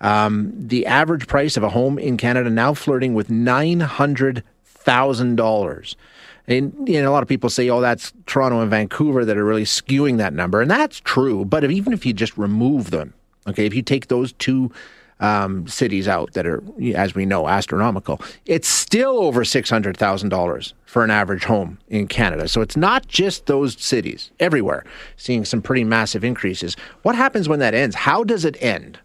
Um, the average price of a home in Canada now flirting with nine hundred thousand dollars. And you know, a lot of people say, "Oh, that's Toronto and Vancouver that are really skewing that number," and that's true. But if, even if you just remove them, okay, if you take those two um, cities out that are, as we know, astronomical, it's still over six hundred thousand dollars for an average home in Canada. So it's not just those cities; everywhere seeing some pretty massive increases. What happens when that ends? How does it end?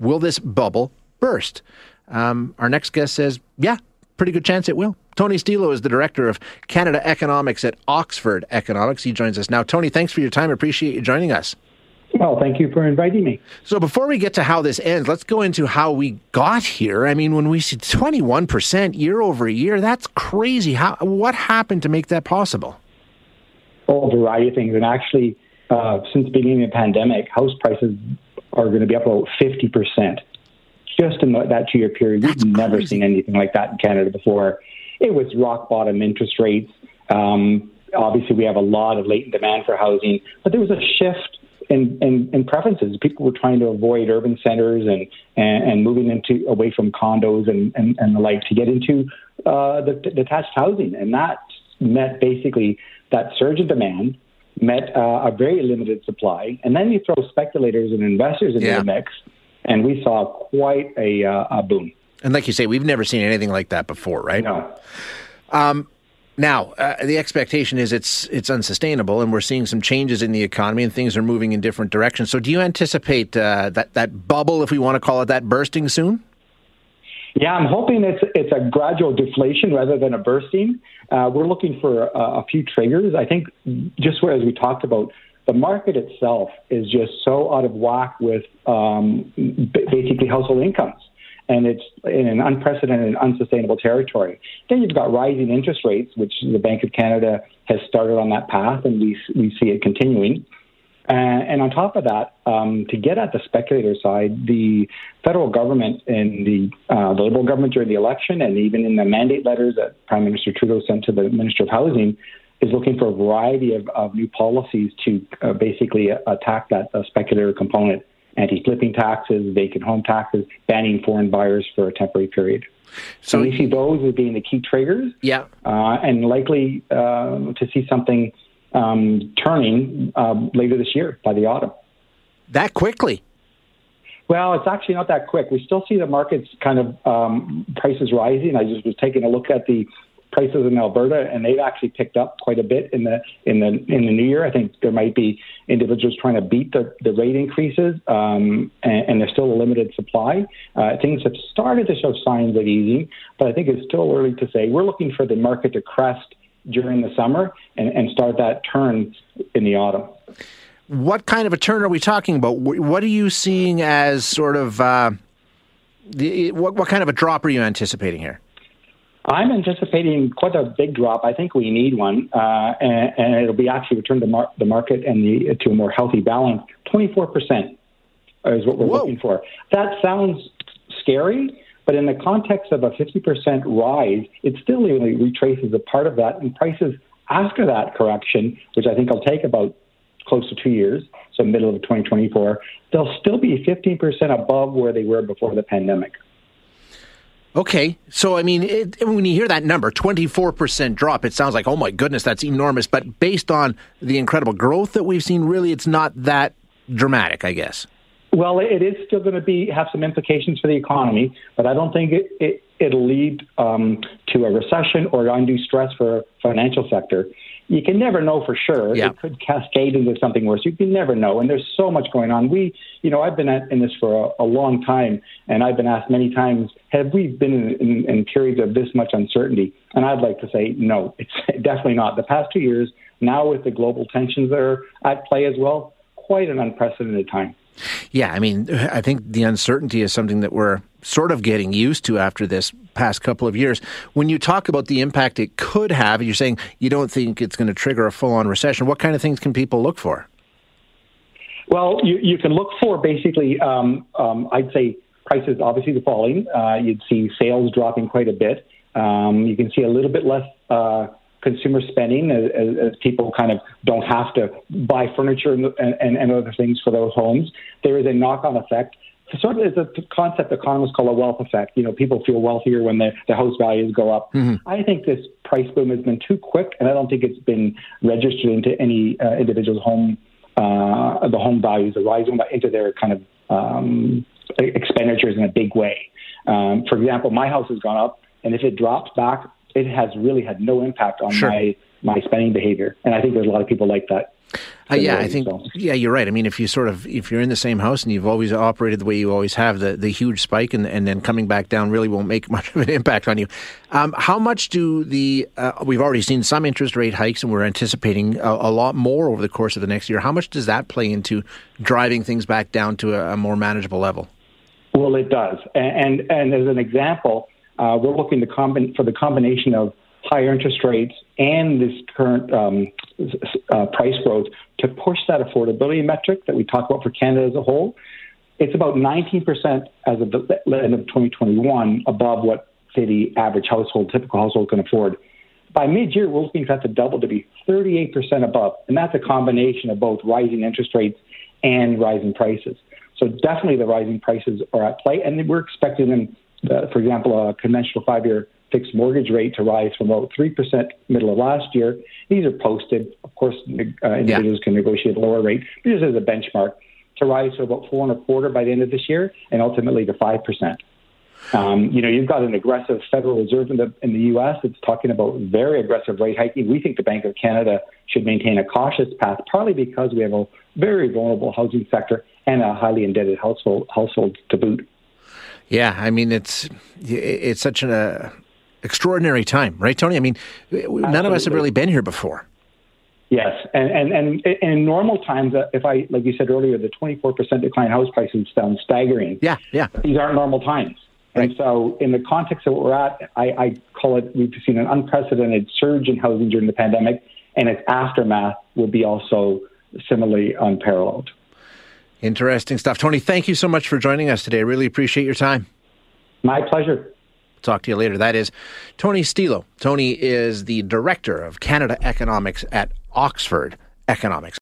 Will this bubble burst? Um, our next guest says, "Yeah, pretty good chance it will." Tony Stillo is the director of Canada Economics at Oxford Economics. He joins us now. Tony, thanks for your time. Appreciate you joining us. Well, thank you for inviting me. So, before we get to how this ends, let's go into how we got here. I mean, when we see 21% year over year, that's crazy. How, what happened to make that possible? Well, a variety of things. And actually, uh, since the beginning of the pandemic, house prices are going to be up about 50% just in that two year period. That's We've never seen anything like that in Canada before. It was rock bottom interest rates. Um, obviously, we have a lot of latent demand for housing, but there was a shift in, in, in, preferences. People were trying to avoid urban centers and, and, and moving into away from condos and, and, and the like to get into uh, the, the detached housing. And that met basically that surge of demand, met uh, a very limited supply. And then you throw speculators and investors into yeah. the mix, and we saw quite a, uh, a boom. And like you say, we've never seen anything like that before, right? No. Um, now, uh, the expectation is it's it's unsustainable, and we're seeing some changes in the economy, and things are moving in different directions. So, do you anticipate uh, that that bubble, if we want to call it that, bursting soon? Yeah, I'm hoping it's it's a gradual deflation rather than a bursting. Uh, we're looking for a, a few triggers. I think just as we talked about, the market itself is just so out of whack with um, basically household incomes and it's in an unprecedented and unsustainable territory. Then you've got rising interest rates, which the Bank of Canada has started on that path, and we, we see it continuing. Uh, and on top of that, um, to get at the speculator side, the federal government and the, uh, the Liberal government during the election, and even in the mandate letters that Prime Minister Trudeau sent to the Minister of Housing, is looking for a variety of, of new policies to uh, basically attack that uh, speculator component anti-flipping taxes, vacant home taxes, banning foreign buyers for a temporary period. So and we see those as being the key triggers. Yeah, uh, and likely uh, to see something um, turning um, later this year by the autumn. That quickly? Well, it's actually not that quick. We still see the markets kind of um, prices rising. I just was taking a look at the prices in Alberta, and they've actually picked up quite a bit in the in the in the new year. I think there might be individuals trying to beat the, the rate increases, um, and, and, there's still a limited supply. Uh, things have started to show signs of easing, but I think it's still early to say. We're looking for the market to crest during the summer and, and start that turn in the autumn. What kind of a turn are we talking about? What are you seeing as sort of uh, the, what, what kind of a drop are you anticipating here? I'm anticipating quite a big drop. I think we need one, uh, and, and, it'll be actually returned to mar- the market and the, to a more healthy balance. 24% is what we're Whoa. looking for. That sounds scary, but in the context of a 50% rise, it still only retraces a part of that, and prices after that correction, which I think will take about close to two years, so middle of 2024, they'll still be 15% above where they were before the pandemic. Okay, so I mean, it, when you hear that number, twenty-four percent drop, it sounds like, oh my goodness, that's enormous. But based on the incredible growth that we've seen, really, it's not that dramatic, I guess. Well, it is still going to be have some implications for the economy, but I don't think it, it it'll lead um, to a recession or undue stress for financial sector you can never know for sure. Yeah. It could cascade into something worse. You can never know. And there's so much going on. We, you know, I've been at, in this for a, a, long time, and I've been asked many times, have we been in, in, in, periods of this much uncertainty? And I'd like to say, no, it's definitely not. The past two years, now with the global tensions that are at play as well, quite an unprecedented time. Yeah, I mean, I think the uncertainty is something that we're sort of getting used to after this past couple of years. When you talk about the impact it could have, you're saying you don't think it's going to trigger a full on recession. What kind of things can people look for? Well, you, you can look for basically, um, um, I'd say prices obviously falling. Uh, you'd see sales dropping quite a bit. Um, you can see a little bit less uh, consumer spending as, as, people kind of don't have to buy furniture and, and, and other things for those homes. There is a knock on effect So sort of it's a concept economists call a wealth effect. You know, people feel wealthier when their, their house values go up. Mm-hmm. I think this price boom has been too quick, and I don't think it's been registered into any uh, individual's home. Uh, the home values are rising into their kind of um, expenditures in a big way. Um, for example, my house has gone up, and if it drops back, it has really had no impact on sure. my my spending behavior. And I think there's a lot of people like that. Uh, yeah, I think yeah, you're right. I mean, if you sort of if you're in the same house and you've always operated the way you always have, the the huge spike and and then coming back down really won't make much of an impact on you. Um, how much do the uh, we've already seen some interest rate hikes and we're anticipating a, a, lot more over the course of the next year. How much does that play into driving things back down to a, a more manageable level? Well, it does, and and, and as an example, uh, we're looking combine for the combination of higher interest rates and this current um, uh, price growth to push that affordability metric that we talk about for Canada as a whole. It's about 19% as of the end of 2021 above what, say, the average household, typical household can afford. By mid year, we're looking for that to double to be 38% above. And that's a combination of both rising interest rates and rising prices. So definitely the rising prices are at play. And we're expecting them, for example, a conventional five year fixed mortgage rate to rise from about 3% middle of last year. These are posted. Of course, uh, individuals yeah. can negotiate a lower rate, but just as a benchmark, to rise to about four and a quarter by the end of this year and ultimately to 5%. Um, you know, you've got an aggressive Federal Reserve in the in the U.S. that's talking about very aggressive rate hiking. We think the Bank of Canada should maintain a cautious path, partly because we have a very vulnerable housing sector and a highly indebted household household to boot. Yeah, I mean it's it's such an uh, extraordinary time, right, Tony? I mean, Absolutely. none of us have really been here before. Yes, and and and in normal times, uh, if I like you said earlier, the twenty four percent decline in house prices sounds staggering. Yeah, yeah. These aren't normal times, right. and so in the context of what we're at, I, I call it we've seen an unprecedented surge in housing during the pandemic, and its aftermath will be also similarly unparalleled. Interesting stuff, Tony. Thank you so much for joining us today. I really appreciate your time. My pleasure. Talk to you later. That is Tony Stillo. Tony is the director of Canada Economics at Oxford Economics.